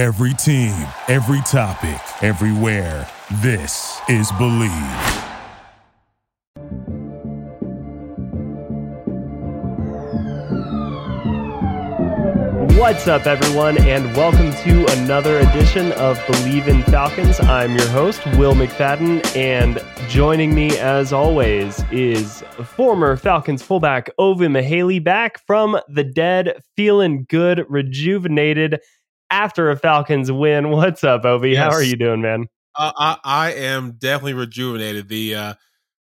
Every team, every topic, everywhere. This is Bleav. What's up, everyone, and welcome to another edition of Bleav in Falcons. I'm your host, Will McFadden, and joining me, as always, is former Falcons fullback Ovie Mughelli back from the dead, feeling good, rejuvenated after a Falcons win. What's up, Ovie? Yes. How are you doing, man? Uh, I, I am definitely rejuvenated. The uh,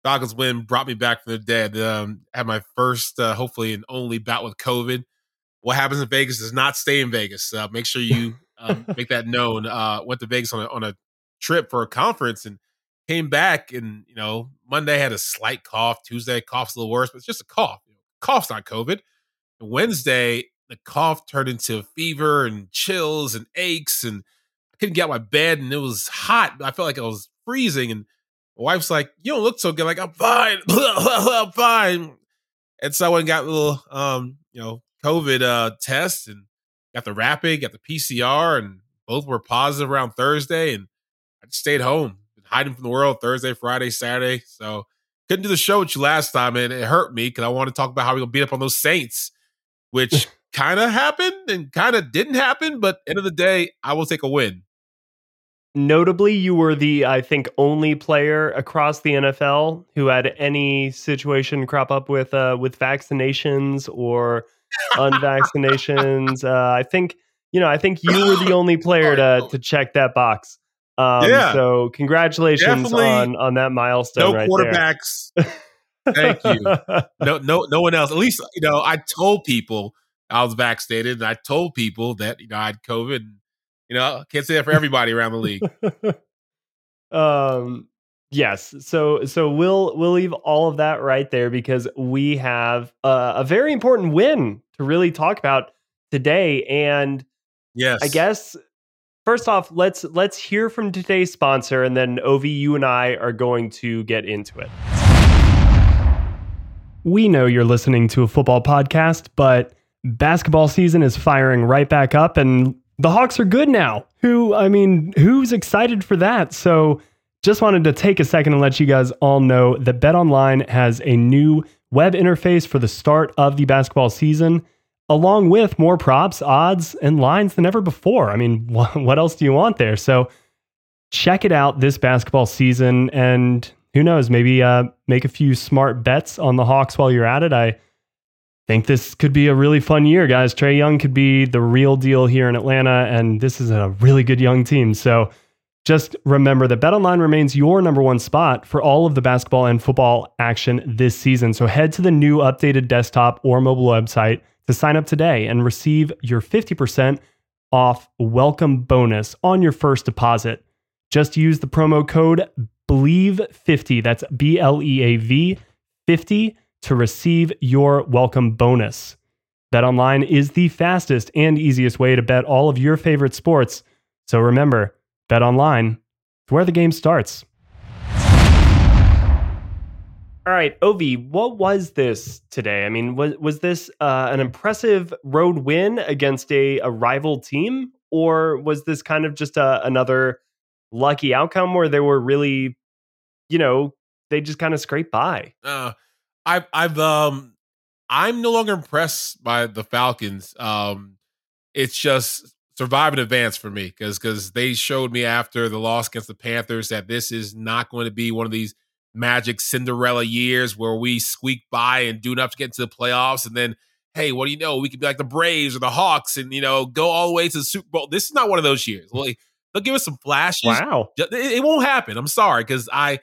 Falcons win brought me back from the dead. Um, had my first, uh, hopefully, and only bout with COVID what happens in Vegas does not stay in Vegas. Uh, make sure you um, make that known. Uh, went to Vegas on a, on a trip for a conference and came back, and you know Monday had a slight cough. Tuesday cough's a little worse, but it's just a cough. Cough's not COVID. Wednesday the cough turned into fever and chills and aches, and I couldn't get out my bed, and it was hot. I felt like I was freezing, and my wife's like, "You don't look so good." Like I'm fine, I'm fine. And so I went and got a little, um, you know, COVID uh, test and got the rapid, got the PCR, and both were positive around Thursday. And I just stayed home, hiding from the world Thursday, Friday, Saturday. So couldn't do the show with you last time, and it hurt me because I want to talk about how we're gonna beat up on those Saints, which kind of happened and kind of didn't happen. But end of the day, I will take a win. Notably, you were the I think only player across the NFL who had any situation crop up with uh, with vaccinations or unvaccinations. Uh, I think you know. I think you were the only player to to check that box. Um, yeah. So congratulations Definitely on on that milestone. No right quarterbacks. Thank you. No, no, no one else. At least you know. I told people I was vaccinated, and I told people that you know I had COVID. And, you know, can't say that for everybody around the league. um, Yes. So so we'll we'll leave all of that right there because we have a, a very important win to really talk about today. And yes, I guess first off, let's let's hear from today's sponsor, and then Ovie, you and I are going to get into it. We know you're listening to a football podcast, but basketball season is firing right back up, and the Hawks are good now. Who I mean, who's excited for that? So just wanted to take a second and let you guys all know that BetOnline has a new web interface for the start of the basketball season, along with more props, odds, and lines than ever before. I mean, what else do you want there? So check it out this basketball season, and who knows, maybe uh, make a few smart bets on the Hawks while you're at it. I think this could be a really fun year, guys. Trae Young could be the real deal here in Atlanta, and this is a really good young team. So just remember that BetOnline remains your number one spot for all of the basketball and football action this season. So head to the new updated desktop or mobile website to sign up today and receive your 50% off welcome bonus on your first deposit. Just use the promo code BLEAV50, that's B L E A V 50 to receive your welcome bonus. BetOnline is the fastest and easiest way to bet all of your favorite sports. So remember, Bet online, is where the game starts. All right, Ovie, what was this today? I mean, was was this uh, an impressive road win against a, a rival team, or was this kind of just a, another lucky outcome where they were really, you know, they just kind of scraped by? Uh, I've I've um I'm no longer impressed by the Falcons. Um, it's just survive in advance for me because because they showed me after the loss against the Panthers that this is not going to be one of these magic Cinderella years where we squeak by and do enough to get into the playoffs and then hey what do you know we could be like the Braves or the Hawks and you know go all the way to the Super Bowl. This is not one of those years. Well, they'll give us some flashes. Wow, it, it won't happen. I'm sorry because I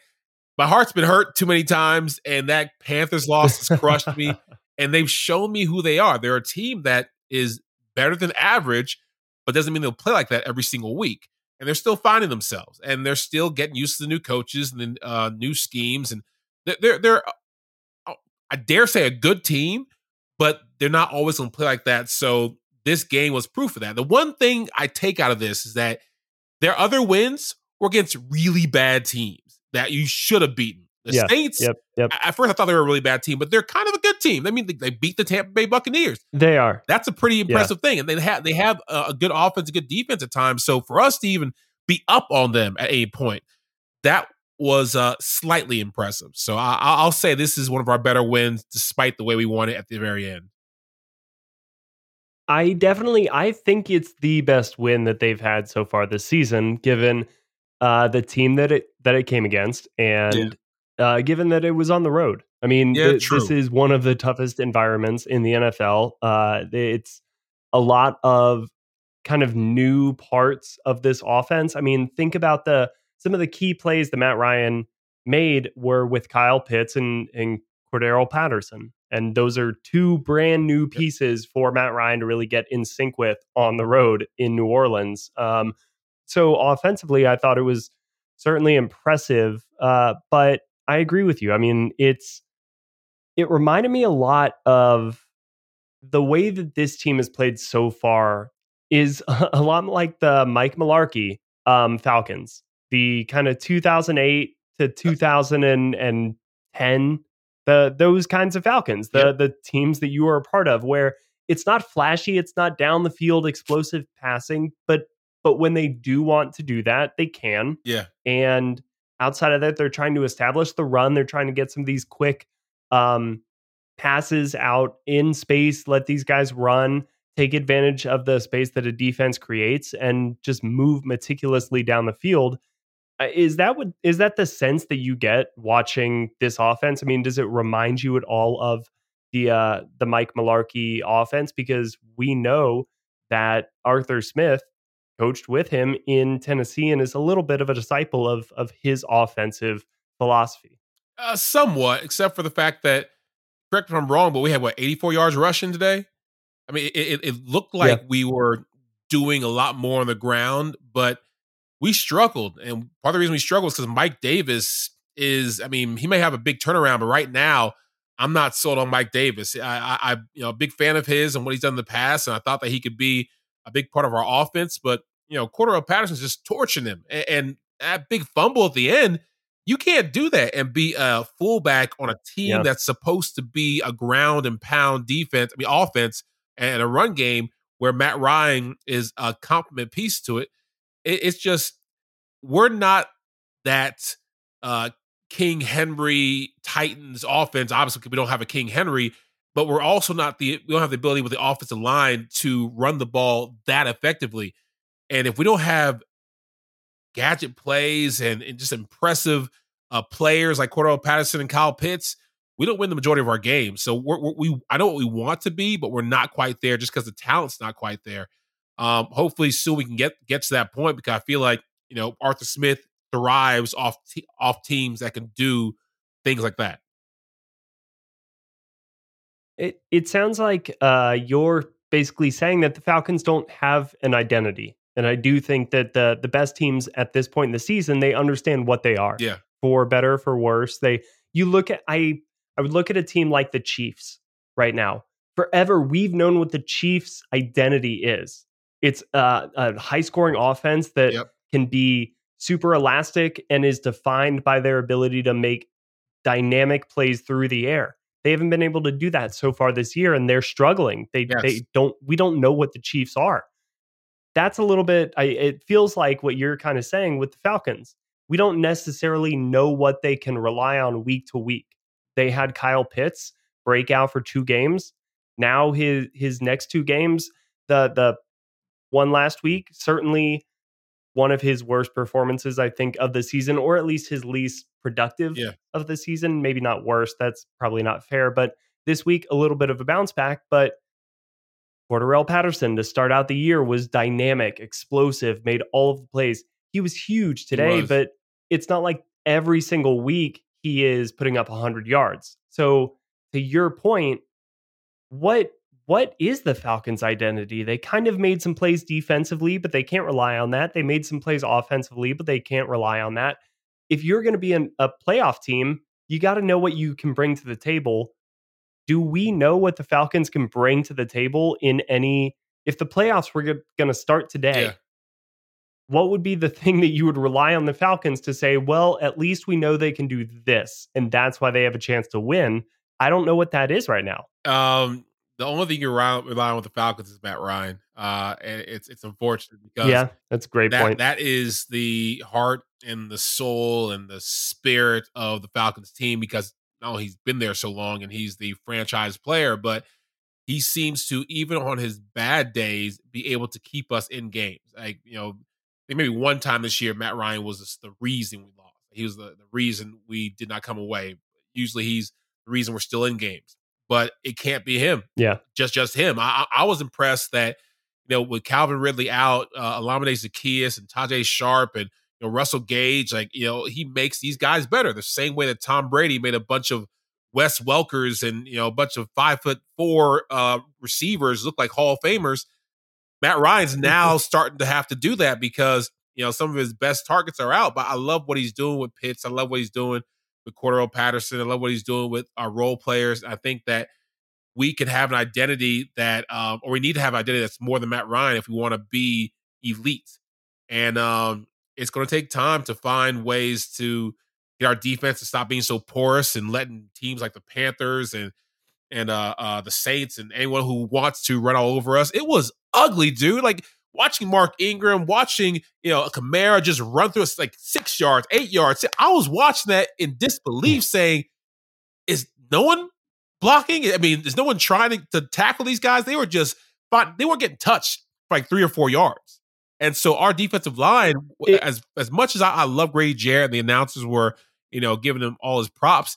my heart's been hurt too many times and that Panthers loss has crushed me. And they've shown me who they are. They're a team that is better than average but doesn't mean they'll play like that every single week. And they're still finding themselves, and they're still getting used to the new coaches and the uh, new schemes, and they're they're, they're uh, I dare say a good team, but they're not always going to play like that. So this game was proof of that. The one thing I take out of this is that their other wins were against really bad teams that you should have beaten. The Yeah, Saints, Yep, yep. at first I thought they were a really bad team, but they're kind of a good team. I mean, they, they beat the Tampa Bay Buccaneers. They are. That's a pretty impressive thing, and they have they have a, a good offense, a good defense at times. So for us to even be up on them at any point, that was uh, slightly impressive. So I, I- I'll say this is one of our better wins, despite the way we won it at the very end. I definitely I think it's the best win that they've had so far this season, given uh, the team that it that it came against, and uh, given that it was on the road. I mean, Yeah, th- this is one of the toughest environments in the NFL. Uh, it's a lot of kind of new parts of this offense. I mean, think about the some of the key plays that Matt Ryan made were with Kyle Pitts and and Cordarrelle Patterson. And those are two brand new pieces for Matt Ryan to really get in sync with on the road in New Orleans. Um, so offensively, I thought it was certainly impressive. Uh, but I agree with you. I mean, it's it reminded me a lot of the way that this team has played so far is a lot like the Mike Mularkey um, Falcons, the kind of 2008 to 2010, the those kinds of Falcons, the the teams that you were a part of, where it's not flashy, it's not down the field explosive passing, but but when they do want to do that, they can. Yeah, And outside of that, they're trying to establish the run. They're trying to get some of these quick um, passes out in space, let these guys run, take advantage of the space that a defense creates, and just move meticulously down the field. Uh, Is that what is that the sense that you get watching this offense? I mean, does it remind you at all of the uh, the Mike Mularkey offense? Because we know that Arthur Smith coached with him in Tennessee and is a little bit of a disciple of of his offensive philosophy. uh, somewhat, except for the fact that correct me if I'm wrong, but we had what 84 yards rushing today. I mean, it, it, it looked like Yeah. we were doing a lot more on the ground, but we struggled. And part of the reason we struggled is because Mike Davis is, I mean, he may have a big turnaround, but right now, I'm not sold on Mike Davis. I, I, I you know, a big fan of his and what he's done in the past, and I thought that he could be a big part of our offense. But you know, Cordarrelle Patterson's just torching him, and, and that big fumble at the end, you can't do that and be a fullback on a team Yeah. that's supposed to be a ground and pound defense, I mean, offense and a run game where Matt Ryan is a complement piece to it. it it's just we're not that uh King Henry Titans offense. Obviously, we don't have a King Henry, but we're also not the we don't have the ability with the offensive line to run the ball that effectively. And if we don't have gadget plays and, and just impressive uh, players like Cordarrelle Patterson and Kyle Pitts, we don't win the majority of our games. So we're, we're, we I know what we want to be, but we're not quite there just because the talent's not quite there. Um, hopefully soon we can get get to that point because I feel like you know Arthur Smith thrives off off teams that can do things like that. It it sounds like uh, you're basically saying that the Falcons don't have an identity, and I do think that the the best teams at this point in the season they understand what they are. Yeah. for better for worse. They you look at I I would look at a team like the Chiefs right now. Forever we've known what the Chiefs' identity is. It's uh, a high scoring offense that Yep. can be super elastic and is defined by their ability to make dynamic plays through the air. They haven't been able to do that so far this year, and they're struggling. They Yes. they don't. We don't know what the Chiefs are. That's a little bit. I, it feels like what you're kind of saying with the Falcons. We don't necessarily know what they can rely on week to week. They had Kyle Pitts break out for two games. Now his his next two games, the the one last week, certainly one of his worst performances, I think, of the season, or at least his least productive Yeah. of the season. Maybe not worst. That's probably not fair. But this week, a little bit of a bounce back. But Cordarrelle Patterson to start out the year was dynamic, explosive, made all of the plays. He was huge today, was. but it's not like every single week he is putting up 100 yards. So to your point, what what is the Falcons' identity? They kind of made some plays defensively, but they can't rely on that. They made some plays offensively, but they can't rely on that. If you're going to be an, a playoff team, you got to know what you can bring to the table. Do we know what the Falcons can bring to the table in any? If the playoffs were going to start today, Yeah. what would be the thing that you would rely on the Falcons to say, well, at least we know they can do this, and that's why they have a chance to win? I don't know what that is right now. Um, the only thing you're relying with the Falcons is Matt Ryan. Uh, and it's it's unfortunate because yeah, that's a great that, point. That is the heart and the soul and the spirit of the Falcons team because no, he's been there so long and he's the franchise player, but he seems to even on his bad days be able to keep us in games. Like you know, maybe one time this year, Matt Ryan was the reason we lost. He was the, the reason we did not come away. Usually, he's the reason we're still in games. But it can't be him. Yeah, just just him. I, I was impressed that you know with Calvin Ridley out, uh, Olamide Zaccheaus and Tajae Sharpe and you know Russell Gage, like you know he makes these guys better. The same way that Tom Brady made a bunch of Wes Welkers and you know a bunch of five foot four uh, receivers look like Hall of Famers. Matt Ryan's now starting to have to do that because you know some of his best targets are out. But I love what he's doing with Pitts. I love what he's doing with Cordarrelle Patterson. I love what he's doing with our role players. I think that we can have an identity that, um, or we need to have an identity that's more than Matt Ryan if we want to be elite. And um, it's going to take time to find ways to get our defense to stop being so porous and letting teams like the Panthers and and uh, uh, the Saints and anyone who wants to run all over us. It was ugly, dude. Like watching Mark Ingram, watching you know a Kamara just run through us like six yards, eight yards. I was watching that in disbelief, hmm. saying, "Is no one blocking? I mean, is no one trying to, to tackle these guys? They were just, but they weren't getting touched for like three or four yards." And so our defensive line, it, as as much as I, I love Grady Jarrett, and the announcers were, you know, giving him all his props,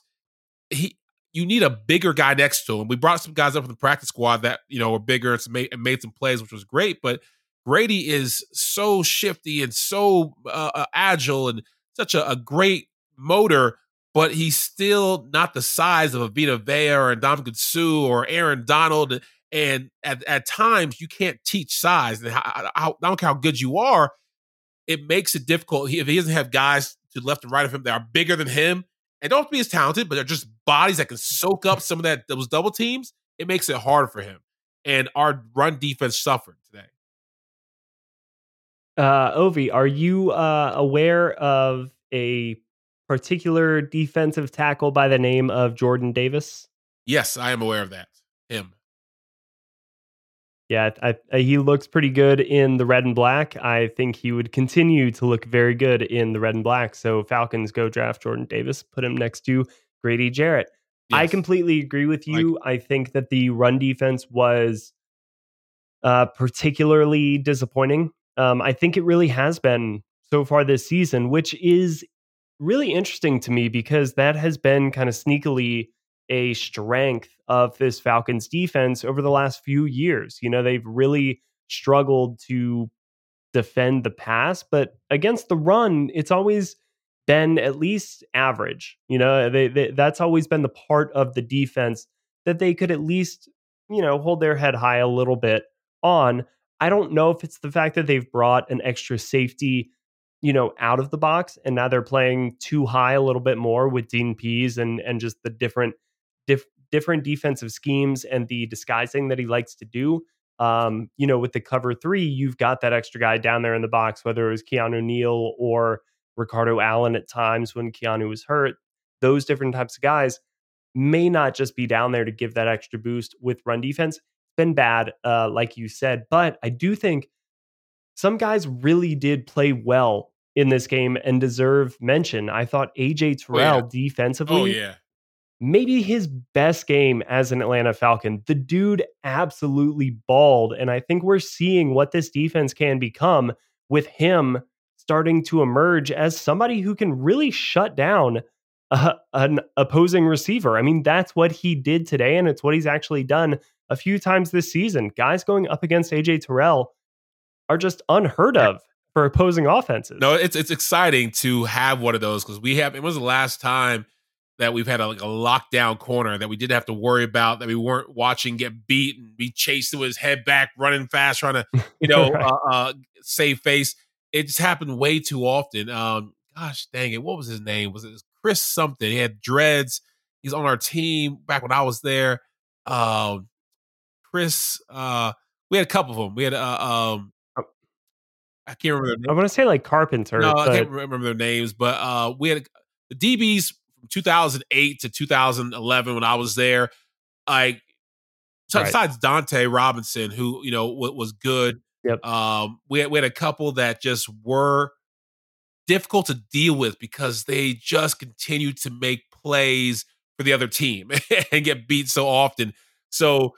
he you need a bigger guy next to him. We brought some guys up from the practice squad that you know were bigger and, made, and made some plays, which was great. But Grady is so shifty and so uh, uh, agile and such a, a, great motor, but he's still not the size of a Vita Vea or a Ndamukong Suh or Aaron Donald. And at, at times, you can't teach size. And how, I don't care how good you are, it makes it difficult. He, if he doesn't have guys to left and right of him that are bigger than him and don't be as talented, but they're just bodies that can soak up some of that those double teams, it makes it hard for him. And our run defense suffered today. Uh, Ovie, are you uh, aware of a particular defensive tackle by the name of Jordan Davis? Yes, I am aware of that. Him. Yeah, I, I, he looks pretty good in the red and black. I think he would continue to look very good in the red and black. So Falcons go draft Jordan Davis, put him next to Grady Jarrett. Yes. I completely agree with you. Like, I think that the run defense was uh, particularly disappointing. Um, I think it really has been so far this season, which is really interesting to me because that has been kind of sneakily a strength of this Falcons defense over the last few years. You know, they've really struggled to defend the pass, but against the run, it's always been at least average. You know, they, they, that's always been the part of the defense that they could at least, you know, hold their head high a little bit on. I don't know if it's the fact that they've brought an extra safety, you know, out of the box and now they're playing too high a little bit more with Dean Pees and and just the different diff- different defensive schemes and the disguising that he likes to do. Um, you know, with the cover three, you've got that extra guy down there in the box, whether it was Keanu Neal or Ricardo Allen at times when Keanu was hurt. Those different types of guys may not just be down there to give that extra boost with run defense. Been bad, uh, like you said, but I do think some guys really did play well in this game and deserve mention. I thought AJ Terrell oh, yeah. defensively oh, yeah maybe his best game as an Atlanta Falcon. The dude absolutely balled. And I think we're seeing what this defense can become with him starting to emerge as somebody who can really shut down a, an opposing receiver. I mean, that's what he did today, and it's what he's actually done a few times this season. Guys going up against AJ Terrell are just unheard of for opposing offenses. No, it's it's exciting to have one of those because we have. It was the last time that we've had a, like a lockdown corner that we didn't have to worry about that we weren't watching get beat and be chased with his head back, running fast, trying to you know right. uh, uh, save face. It just happened way too often. Um, gosh dang it, what was his name? Was it Chris something? He had dreads. He's on our team back when I was there. Um, Chris, uh, we had a couple of them. We had uh, um, I can't remember. Their I want to say like Carpenter. no, but I can't remember their names, but uh, we had the DBs from 2008 to 2011 when I was there. Like Right. besides Dunta Robinson, who you know wa- was good. Yep. Um, we had, we had a couple that just were difficult to deal with because they just continued to make plays for the other team and get beat so often. So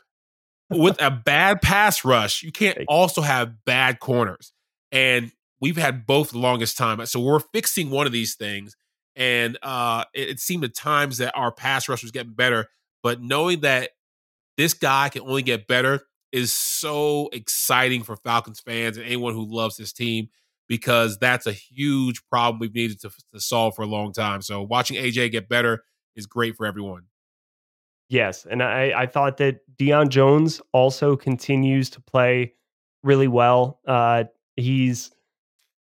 with a bad pass rush, you can't also have bad corners. And we've had both the longest time. So we're fixing one of these things. And uh, it, it seemed at times that our pass rush was getting better. But knowing that this guy can only get better is so exciting for Falcons fans and anyone who loves this team because that's a huge problem we've needed to, to solve for a long time. So watching AJ get better is great for everyone. Yes, and I, I thought that Deion Jones also continues to play really well. Uh, he's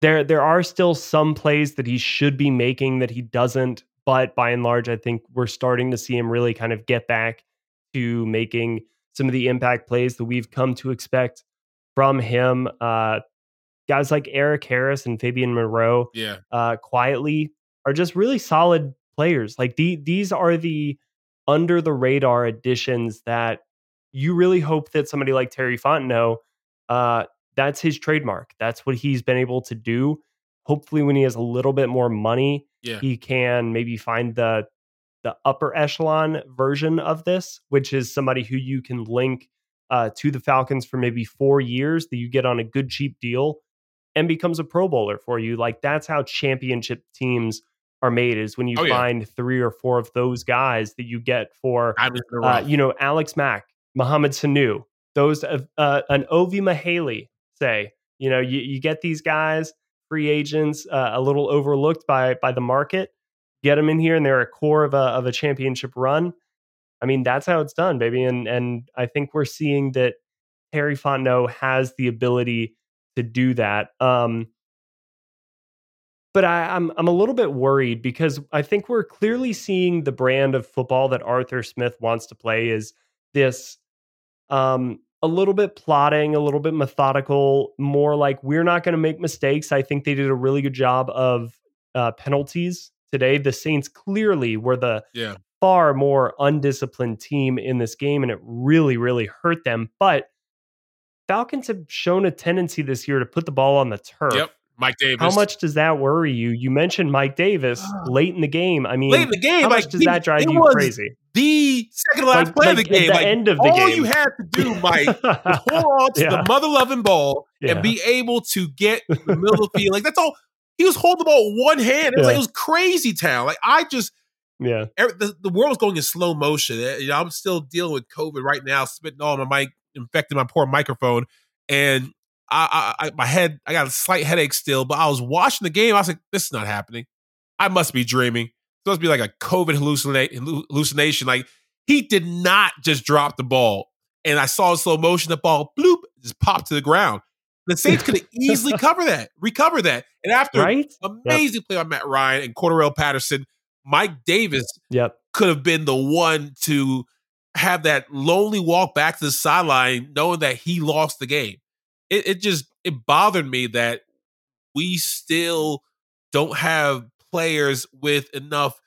there. There are still some plays that he should be making that he doesn't, but by and large, I think we're starting to see him really kind of get back to making some of the impact plays that we've come to expect from him. Uh, guys like Eric Harris and Fabian Moreau Yeah. uh, quietly are just really solid players. Like the, these are the under the radar additions that you really hope that somebody like Terry Fontenot, uh, that's his trademark. That's what he's been able to do. Hopefully, when he has a little bit more money, Yeah. he can maybe find the the upper echelon version of this, which is somebody who you can link uh, to the Falcons for maybe four years that you get on a good cheap deal and becomes a Pro Bowler for you. Like that's how championship teams are made is when you Oh, yeah. find three or four of those guys that you get for I'm in the uh, you know, Alex Mack, Mohamed Sanu, those of uh, an Ovie Mughelli, say, you know, you, you get these guys, free agents, uh, a little overlooked by by the market, get them in here, and they're a core of a of a championship run. I mean, that's how it's done, baby. And and I think we're seeing that Harry Fontenot has the ability to do that. Um, but I, I'm I'm a little bit worried because I think we're clearly seeing the brand of football that Arthur Smith wants to play is this um a little bit plotting, a little bit methodical, more like we're not going to make mistakes. I think they did a really good job of uh, penalties today. The Saints clearly were the yeah. far more undisciplined team in this game, and it really, really hurt them. But Falcons have shown a tendency this year to put the ball on the turf. Yep. Mike Davis. How much does that worry you? You mentioned Mike Davis late in the game. I mean, late in the game? how much like, does he- that drive you crazy? The second to last Like- play of the game. the like, end of the all game. you had to do, Mike, was hold on to Yeah. the mother loving ball Yeah. and be able to get the middle of the field. Like that's all. He was holding the ball one hand. It was like it was crazy town. Like I just yeah, every, the, the world was going in slow motion. Eh, You know, I'm still dealing with COVID right now, spitting all my mic, infecting my poor microphone, and I, I, I, my head, I got a slight headache still. But I was watching the game. I was like, this is not happening. I must be dreaming. It must be like a COVID hallucinate, hallucination. Like he did not just drop the ball, and I saw in slow motion the ball bloop just popped to the ground. The Saints could have easily cover that, recover that, and after right. amazing play by Matt Ryan and Cordarrelle Patterson, Mike Davis Yep. could have been the one to have that lonely walk back to the sideline, knowing that he lost the game. It, it just it bothered me that we still don't have players with enough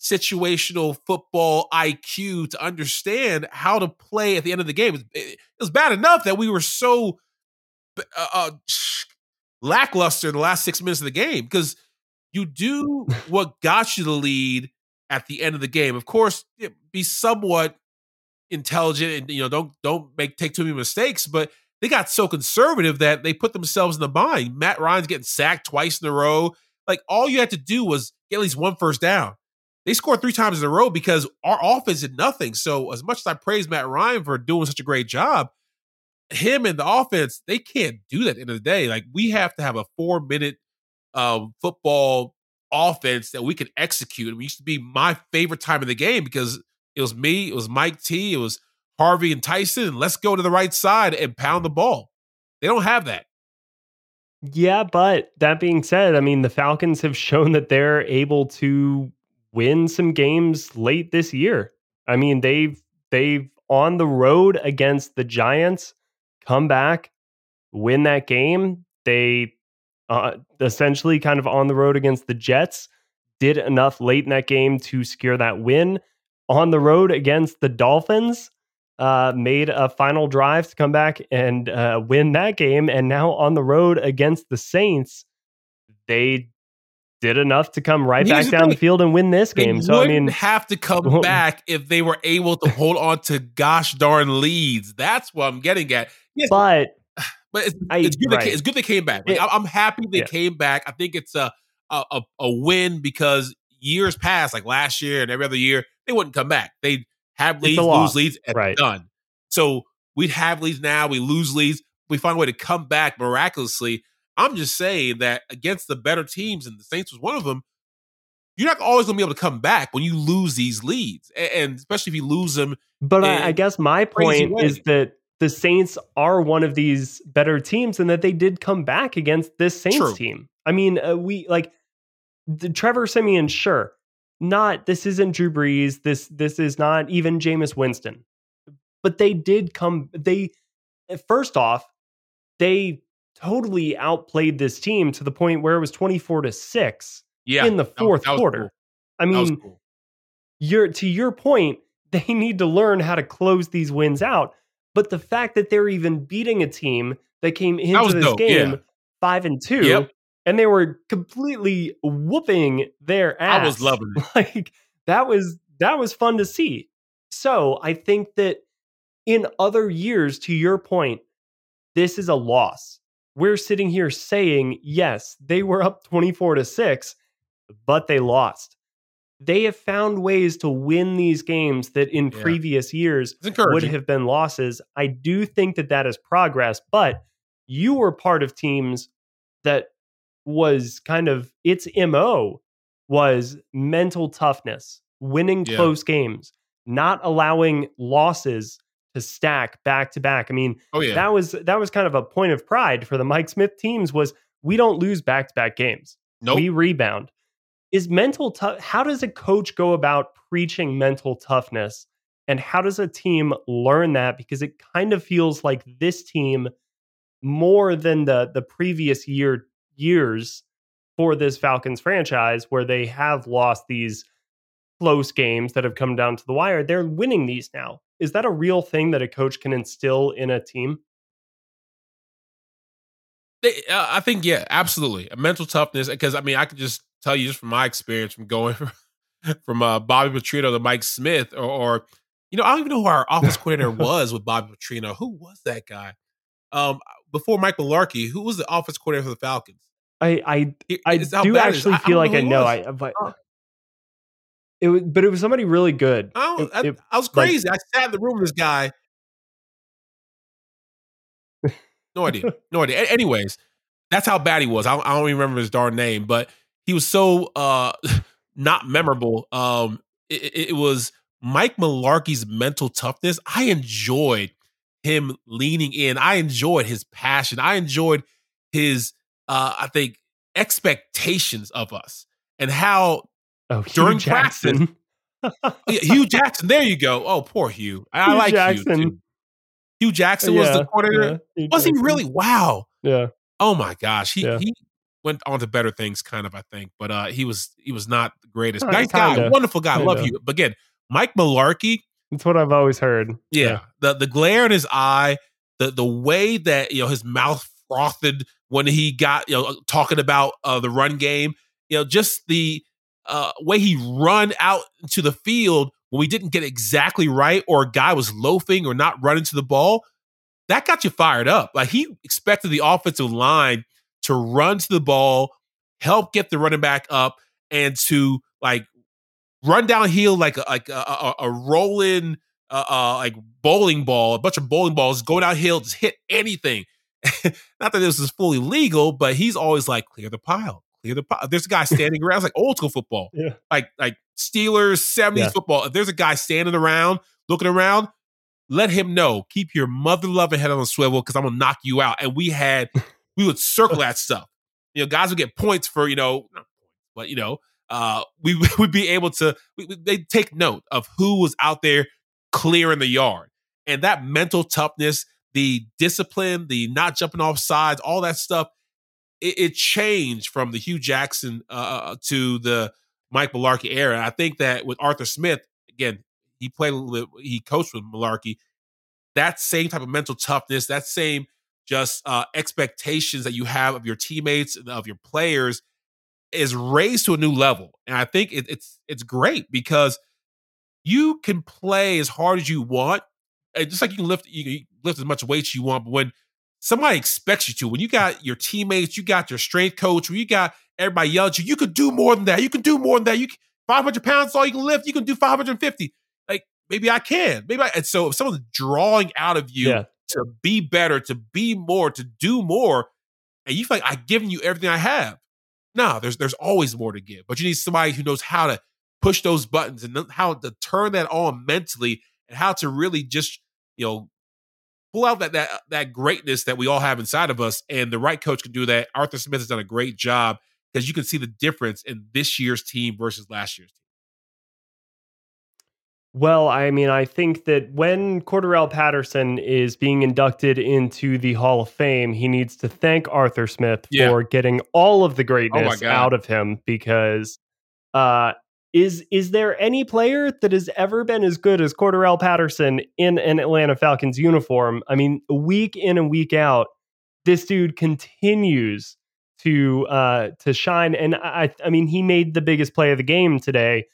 situational football IQ to understand how to play at the end of the game. It, it was bad enough that we were so uh, uh, lackluster in the last six minutes of the game because you do what got you the lead at the end of the game. Of course, be somewhat intelligent and you know don't don't make take too many mistakes, but they got so conservative that they put themselves in the bind. Matt Ryan's getting sacked twice in a row. Like all you had to do was get at least one first down. They scored three times in a row because our offense did nothing. So as much as I praise Matt Ryan for doing such a great job, him and the offense, they can't do that at the end of the day. Like we have to have a four minute um, football offense that we can execute. It used to be my favorite time of the game because it was me, it was Mike T, it was Harvey and Tyson. Let's go to the right side and pound the ball. They don't have that. Yeah, but that being said, I mean, the Falcons have shown that they're able to win some games late this year. I mean, they've they've on the road against the Giants come back, win that game. They uh, essentially kind of on the road against the Jets. Did enough late in that game to secure that win. On the road against the Dolphins, uh, made a final drive to come back and uh, win that game. And now on the road against the Saints, they did enough to come right back down the field and win this game. so I mean, have to come back if they were able to hold on to gosh darn leads. That's what I'm getting at. Yes, but but it's, I, it's, good. Right. They, it's good they came back. Like, it, I'm happy they yeah. came back. I think it's a, a a win because years past, like last year and every other year, they wouldn't come back. They have leads, lose leads, and right. done. So we'd have leads now. We lose leads. We find a way to come back miraculously. I'm just saying that against the better teams, and the Saints was one of them, you're not always going to be able to come back when you lose these leads, and especially if you lose them. But I, I guess my point is that the Saints are one of these better teams, and that they did come back against this Saints True. team. I mean, uh, we like the Trevor Siemian, sure, not this isn't Drew Brees, this this is not even Jameis Winston, but they did come. They first off, they totally outplayed this team to the point where it was 24 to 6 yeah, in the fourth that was, that quarter. Cool. I mean, cool. you're to your point, they need to learn how to close these wins out. But the fact that they're even beating a team that came into this dope. game yeah. five and two, yep. And they were completely whooping their ass. I was loving it. Like that was that was fun to see. So I think that in other years, to your point, this is a loss we're sitting here saying, yes, they were up 24 to 6, but they lost. They have found ways to win these games that in yeah. previous years would have been losses. I do think that that is progress, but you were part of teams that was kind of its MO was mental toughness, winning yeah. close games, not allowing losses to stack back to back. I mean, oh, yeah. that was that was kind of a point of pride for the Mike Smith teams was we don't lose back to back games. Nope. We rebound. Is mental tough how does a coach go about preaching mental toughness and how does a team learn that because it kind of feels like this team more than the the previous year years for this Falcons franchise where they have lost these close games that have come down to the wire. They're winning these now is that a real thing that a coach can instill in a team? They, uh, I think yeah, absolutely. A mental toughness because I mean I could just tell you just from my experience from going from, from uh, Bobby Petrino to Mike Smith or, or, you know I don't even know who our office coordinator was with Bobby Petrino. Who was that guy? Um, before Mike Mularkey, who was the office coordinator for the Falcons? I I I do actually feel like I know. I but oh. It was, but it was somebody really good. I, it, I, I was crazy. Like, I sat in the room with this guy. No idea. No idea. A- anyways, that's how bad he was. I, I, don't even remember his darn name, but he was so uh, not memorable. Um, it, it, was Mike Mularkey's mental toughness. I enjoyed him leaning in. I enjoyed his passion. I enjoyed his, uh, I think, expectations of us and how Oh, during Jackson. practice. yeah, Hue Jackson. There you go. Oh, poor Hue. I, Hue like Jackson. Hue. Too. Hue Jackson was the coordinator. Yeah, was Jackson. he really? Wow. Yeah. Oh my gosh. He yeah. he went on to better things, kind of. I think, but uh, he was he was not the greatest. nice guy, wonderful guy. Kinda. Love you. But again, Mike Mularkey. That's what I've always heard. Yeah, yeah. The the glare in his eye, the the way that you know his mouth frothed when he got you know talking about uh, the run game. You know, just the uh, way he run out to the field when we didn't get exactly right or a guy was loafing or not running to the ball, that got you fired up. Like he expected the offensive line to run to the ball, help get the running back up, and to like run downhill like a, like a, a, a rolling uh, uh, like bowling ball, a bunch of bowling balls going downhill, just hit anything. Not that this is fully legal, but he's always like clear the pile, clear the pile. There's a guy standing around. It's like old school football. Yeah. Like like Steelers, 70s yeah. football. If there's a guy standing around, looking around, let him know. Keep your mother loving head on the swivel because I'm gonna knock you out. And we had we would circle that stuff. You know, guys would get points for, you know, but you know, uh, we would be able to they take note of who was out there clearing the yard. And that mental toughness, the discipline, the not jumping off sides, all that stuff it, it changed from the Hue Jackson uh, uh, uh to the Mike Mularkey era. I think that with Arthur Smith, again, he played, he coached with Mularkey. That same type of mental toughness, that same just uh, expectations that you have of your teammates and of your players is raised to a new level. And I think it, it's it's great because you can play as hard as you want, and just like you can lift you can lift as much weight as you want. But when somebody expects you to, when you got your teammates, you got your strength coach, when you got everybody yelling at you, you could do more than that. You can do more than that. You can, 500 pounds all you can lift. You can do 550. Like maybe I can. Maybe I. And so if someone's drawing out of you yeah. to be better, to be more, to do more, and you feel like I've given you everything I have, no, there's there's always more to give, but you need somebody who knows how to push those buttons and how to turn that on mentally and how to really just you know pull out that that that greatness that we all have inside of us. And the right coach can do that. Arthur Smith has done a great job because you can see the difference in this year's team versus last year's team. Well, I mean, I think that when Cordarrelle Patterson is being inducted into the Hall of Fame, he needs to thank Arthur Smith yeah. for getting all of the oh greatness oh out of him because uh, is is there any player that has ever been as good as Cordarrelle Patterson in an Atlanta Falcons uniform? I mean, week in and week out, this dude continues to uh, to shine. And I, I mean, he made the biggest play of the game today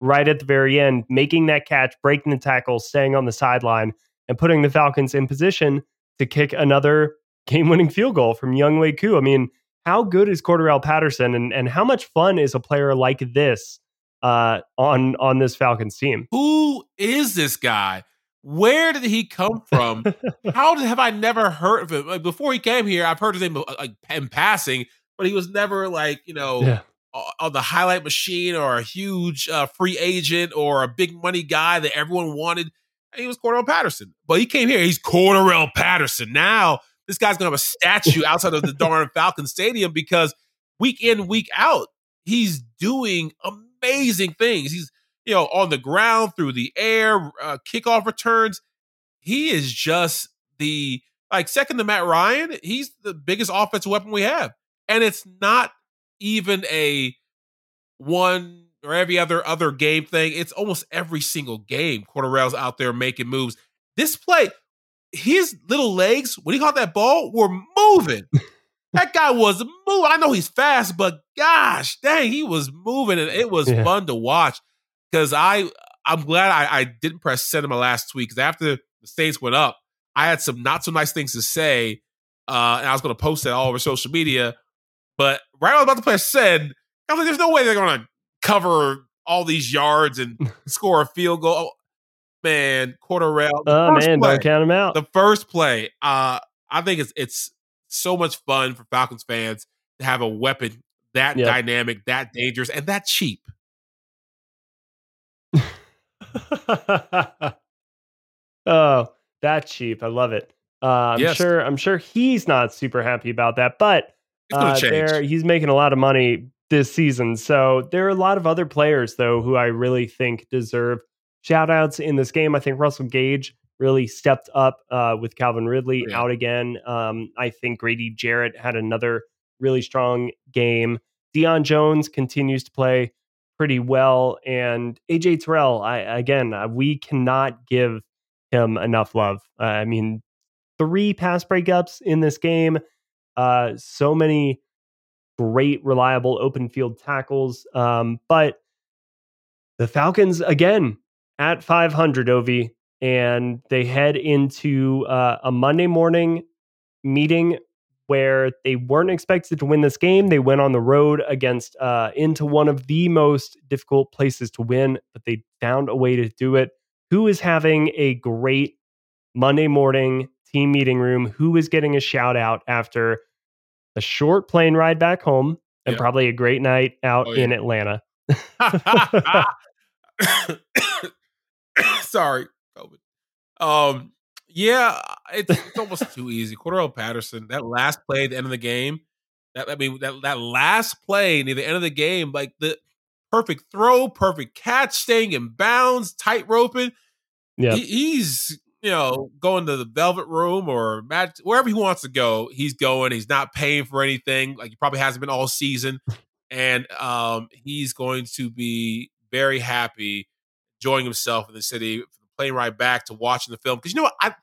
right at the very end, making that catch, breaking the tackle, staying on the sideline, and putting the Falcons in position to kick another game winning field goal from Younghoe Koo. I mean, how good is Cordarrelle Patterson and, and how much fun is a player like this uh, on on this Falcons team? Who is this guy? Where did he come from? how did, have I never heard of him? Like before he came here, I've heard his name uh, like in passing, but he was never like you know yeah on the highlight machine or a huge uh, free agent or a big money guy that everyone wanted. And he was Cordarrelle Patterson. But he came here. He's Cordarrelle Patterson. Now this guy's gonna have a statue outside of the darn Falcon Stadium because week in, week out, he's doing amazing things. He's you know on the ground, through the air, uh, kickoff returns. He is just the like second to Matt Ryan. He's the biggest offensive weapon we have, and it's not even a one or every other other game thing. It's almost every single game. Cordarrelle's out there making moves. This play, his little legs when he caught that ball were moving. that guy was moving. I know he's fast, but gosh, dang, he was moving, and it was yeah. fun to watch. Because I, I'm glad I, I didn't press send in my last tweet. Because after the Saints went up, I had some not so nice things to say, uh, and I was going to post it all over social media. But right when I was about to play, I said, I was like, there's no way they're going to cover all these yards and score a field goal. Oh, man, Cordarrelle. Oh, man, play, don't count them out. The first play, uh, I think it's it's so much fun for Falcons fans to have a weapon that yep. dynamic, that dangerous, and that cheap. oh, that cheap. I love it. Uh, I'm yes. sure. I'm sure he's not super happy about that, but uh, there, he's making a lot of money this season. So there are a lot of other players, though, who I really think deserve shout outs in this game. I think Russell Gage really stepped up uh, with Calvin Ridley yeah. out again. Um, I think Grady Jarrett had another really strong game. Deion Jones continues to play pretty well. And AJ Terrell, I, again, uh, we cannot give him enough love. Uh, I mean, three pass breakups in this game uh, so many great, reliable open field tackles. Um, but the Falcons, again, at 500, Ovie, and they head into uh, a Monday morning meeting where they weren't expected to win this game. They went on the road against uh, into one of the most difficult places to win, but they found a way to do it. Who is having a great Monday morning team meeting room? Who is getting a shout out after a short plane ride back home, and probably a great night out oh, yeah. in Atlanta. Sorry, COVID. Um, yeah, it's, it's almost too easy. Cordarrelle Patterson, that last play at the end of the game, that I mean, that that last play near the end of the game, like the perfect throw, perfect catch, staying in bounds, tight roping. Yeah, he, he's you know, going to the Velvet Room or Magic, wherever he wants to go, he's going. He's not paying for anything. Like he probably hasn't been all season, and um, he's going to be very happy, enjoying himself in the city, playing right back to watching the film. Because you know what, I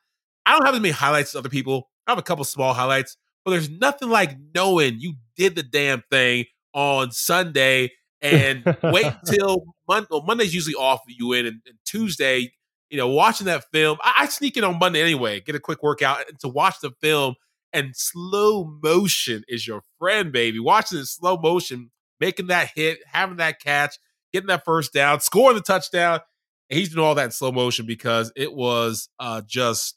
I don't have as many highlights as other people. I have a couple small highlights, but there's nothing like knowing you did the damn thing on Sunday and wait till Monday. Well, Monday's usually off for you in, and, and Tuesday you know, watching that film, I, I, sneak in on Monday anyway, get a quick workout and to watch the film and slow motion is your friend, baby. Watching it slow motion, making that hit, having that catch, getting that first down, scoring the touchdown. And he's doing all that in slow motion because it was uh, just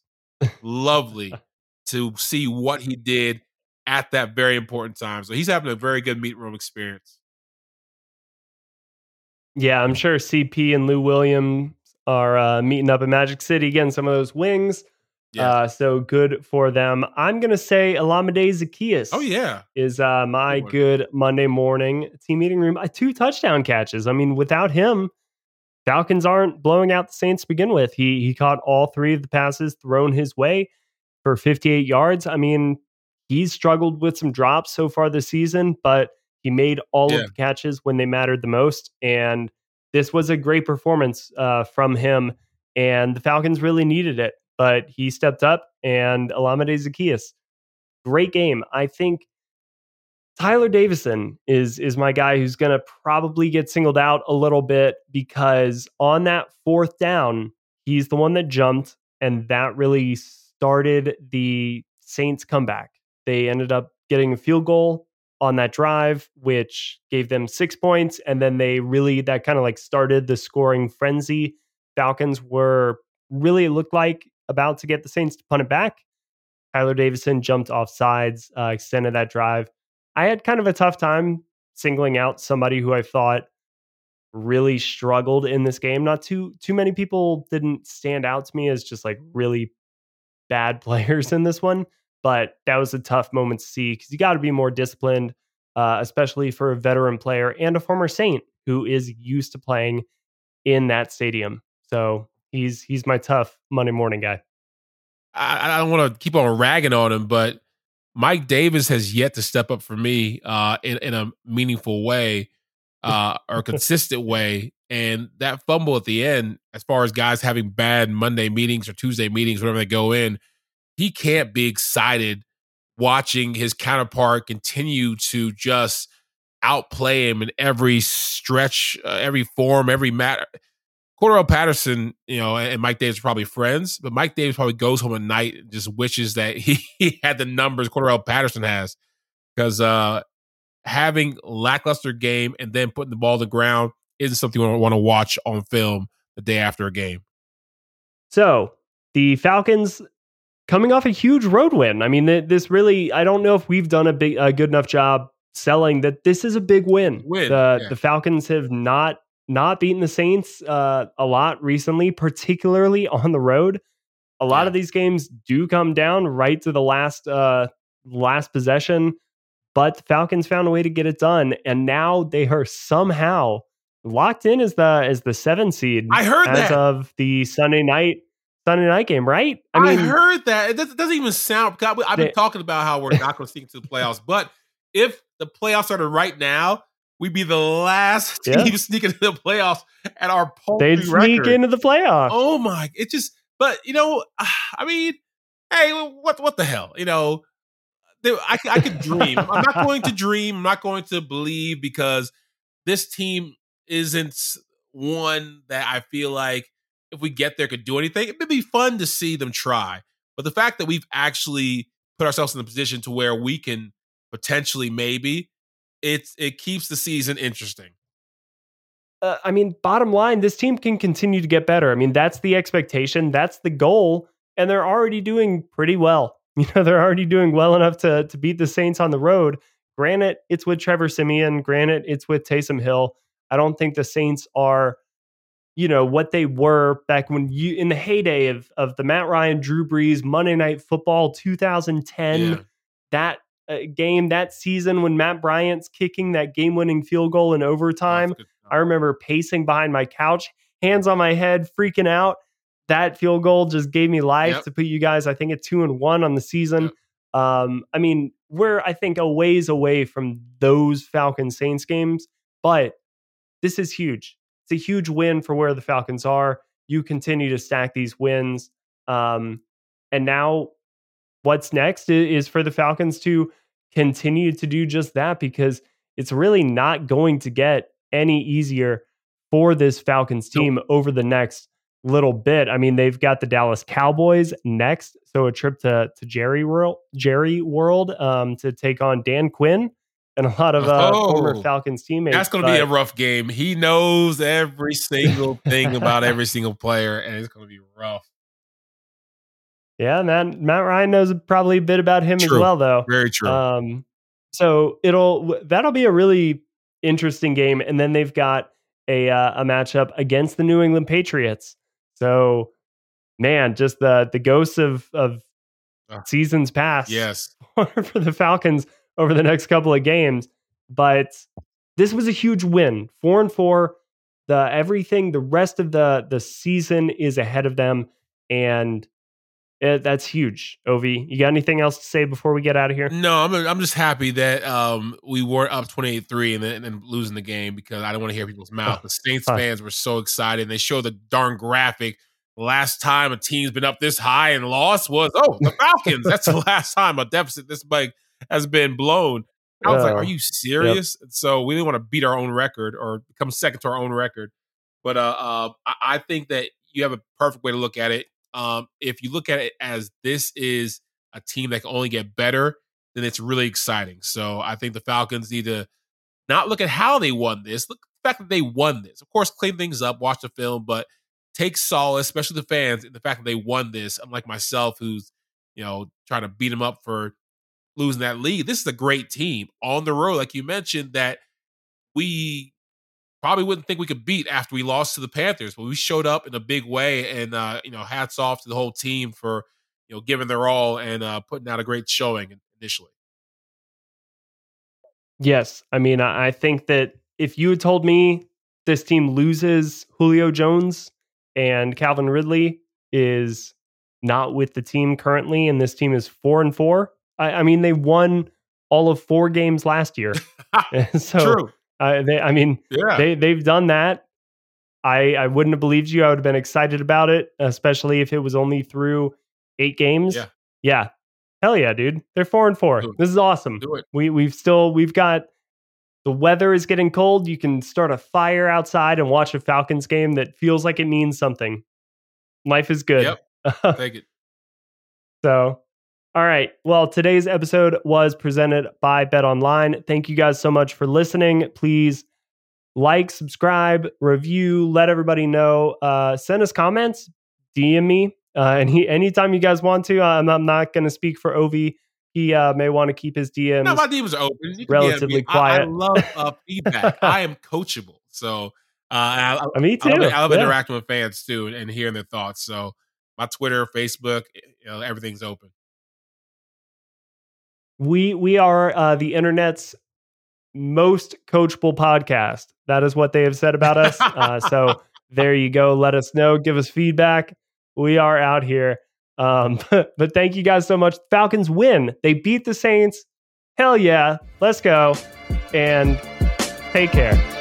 lovely to see what he did at that very important time. So he's having a very good meet room experience. Yeah, I'm sure CP and Lou Williams are uh, meeting up in Magic City, again. some of those wings. Yeah. Uh, so good for them. I'm gonna say Olamide Zaccheaus. Oh yeah, is uh, my good Monday morning team meeting room. Uh, two touchdown catches. I mean, without him, Falcons aren't blowing out the Saints to begin with. He he caught all three of the passes thrown his way for 58 yards. I mean, he's struggled with some drops so far this season, but he made all yeah. of the catches when they mattered the most. And this was a great performance uh, from him, and the Falcons really needed it. But he stepped up, and Olamide Zaccheaus, great game. I think Tyler Davison is is my guy who's going to probably get singled out a little bit because on that fourth down, he's the one that jumped, and that really started the Saints comeback. They ended up getting a field goal on that drive, which gave them six points. And then they really, that kind of like started the scoring frenzy. Falcons were really, looked like about to get the Saints to punt it back. Tyler Davison jumped off sides, uh, extended that drive. I had kind of a tough time singling out somebody who I thought really struggled in this game. Not too too many people didn't stand out to me as just like really bad players in this one but that was a tough moment to see because you got to be more disciplined, uh, especially for a veteran player and a former Saint who is used to playing in that stadium. So he's he's my tough Monday morning guy. I, I don't want to keep on ragging on him, but Mike Davis has yet to step up for me uh, in in a meaningful way uh, or consistent way. And that fumble at the end, as far as guys having bad Monday meetings or Tuesday meetings, whatever they go in, he can't be excited watching his counterpart continue to just outplay him in every stretch, uh, every form, every matter. Cordarrelle Patterson, you know, and Mike Davis are probably friends, but Mike Davis probably goes home at night and just wishes that he, he had the numbers Cordarrelle Patterson has. Because uh, having lackluster game and then putting the ball to the ground isn't something you want to watch on film the day after a game. So the Falcons coming off a huge road win. I mean, this really, I don't know if we've done a big, a good enough job selling that this is a big win. win the, yeah. the Falcons have not not beaten the Saints uh, a lot recently, particularly on the road. A lot yeah. of these games do come down right to the last uh, last possession, but the Falcons found a way to get it done, and now they are somehow locked in as the as the seven seed. I heard as that. of the Sunday night Sunday night game, right? I mean, I heard that. It doesn't, doesn't even sound. God, I've been they, talking about how we're not going to sneak into the playoffs, but if the playoffs started right now, we'd be the last team yeah. sneaking into the playoffs at our They'd sneak record. into the playoffs. Oh my! It just. But you know, I mean, hey, what what the hell? You know, I I could dream. I'm not going to dream. I'm not going to believe because this team isn't one that I feel like if we get there could do anything. It would be fun to see them try. But the fact that we've actually put ourselves in the position to where we can potentially maybe it's it keeps the season interesting. Uh, I mean, bottom line, this team can continue to get better. I mean, that's the expectation, that's the goal, and they're already doing pretty well. You know, they're already doing well enough to to beat the Saints on the road. Granted, it's with Trevor Siemian. Granted, it's with Taysom Hill. I don't think the Saints are you know what they were back when you in the heyday of of the Matt Ryan, Drew Brees, Monday Night Football, 2010. Yeah. That uh, game, that season when Matt Bryant's kicking that game-winning field goal in overtime. I remember pacing behind my couch, hands on my head, freaking out. that field goal just gave me life Yep. to put you guys, I think, at two and one on the season. Um, I mean, we're I think a ways away from those Falcons Saints games, but this is huge. It's a huge win for where the Falcons are. You continue to stack these wins, um, and now what's next is for the Falcons to continue to do just that because it's really not going to get any easier for this Falcons team over the next little bit. I mean, they've got the Dallas Cowboys next, so a trip to to Jerry World, Jerry World, um, to take on Dan Quinn and a lot of uh, Oh. former Falcons teammates. That's going to be a rough game. He knows every single thing about every single player, and it's going to be rough. yeah, man. Matt Ryan knows probably a bit about him as well, though. Very true. Um, so it'll that'll be a really interesting game, and then they've got a uh, a matchup against the New England Patriots. So, man, just the the ghosts of of Ah. seasons past yes. for the Falcons over the next couple of games. But this was a huge win, four and four. The everything, the rest of the the season is ahead of them, and it, that's huge. Ovie, you got anything else to say before we get out of here? No, I'm I'm just happy that um we weren't up 28-3 and then, and then losing the game because I don't want to hear people's mouth. The Saints Huh. fans were so excited. And they showed the darn graphic. Last time a team's been up this high and lost was oh the Falcons. That's the last time a deficit this big has been blown. I was like. "Are you serious?" So we didn't want to beat our own record or come second to our own record. But uh, uh, I- I think that you have a perfect way to look at it. Um, if you look at it as this is a team that can only get better, then it's really exciting. So I think the Falcons need to not look at how they won this. Look at the fact that they won this. Of course, clean things up, watch the film, but take solace, especially the fans, in the fact that they won this. Unlike myself, who's you know trying to beat them up for losing that lead. This is a great team on the road, like you mentioned, that we probably wouldn't think we could beat after we lost to the Panthers, but we showed up in a big way. And uh, you know, hats off to the whole team for you know giving their all and uh, putting out a great showing initially. Yes. I mean, I I think that if you had told me this team loses Julio Jones and Calvin Ridley is not with the team currently, and this team is four and four, I, I mean, they won all of four games last year. so, True. uh, they, I mean, Yeah. they they've done that. I I wouldn't have believed you. I would have been excited about it, especially if it was only through eight games. Yeah. Yeah. Hell yeah, dude. They're four and four. This is awesome. Do it. We we've still we've got the weather is getting cold. You can start a fire outside and watch a Falcons game that feels like it means something. Life is good. Yep. Take it. So, all right. Well, today's episode was presented by Bet Online. Thank you guys so much for listening. Please like, subscribe, review, let everybody know. Uh, send us comments, DM me. Uh, and he, anytime you guys want to, I'm, I'm not going to speak for Ovie. He uh, may want to keep his DMs. No, my DMs are open. Relatively me. I- I, quiet. love uh, feedback. I am coachable, so uh, I, I, me too. I love, I love Yeah. interacting with fans too and, and hearing their thoughts. So my Twitter, Facebook, you know, everything's open. We we are uh, the internet's most coachable podcast. That is what they have said about us. uh, so there you go. Let us know. Give us feedback. We are out here. Um, but thank you guys so much. Falcons win. They beat the Saints. Hell yeah. Let's go. And take care.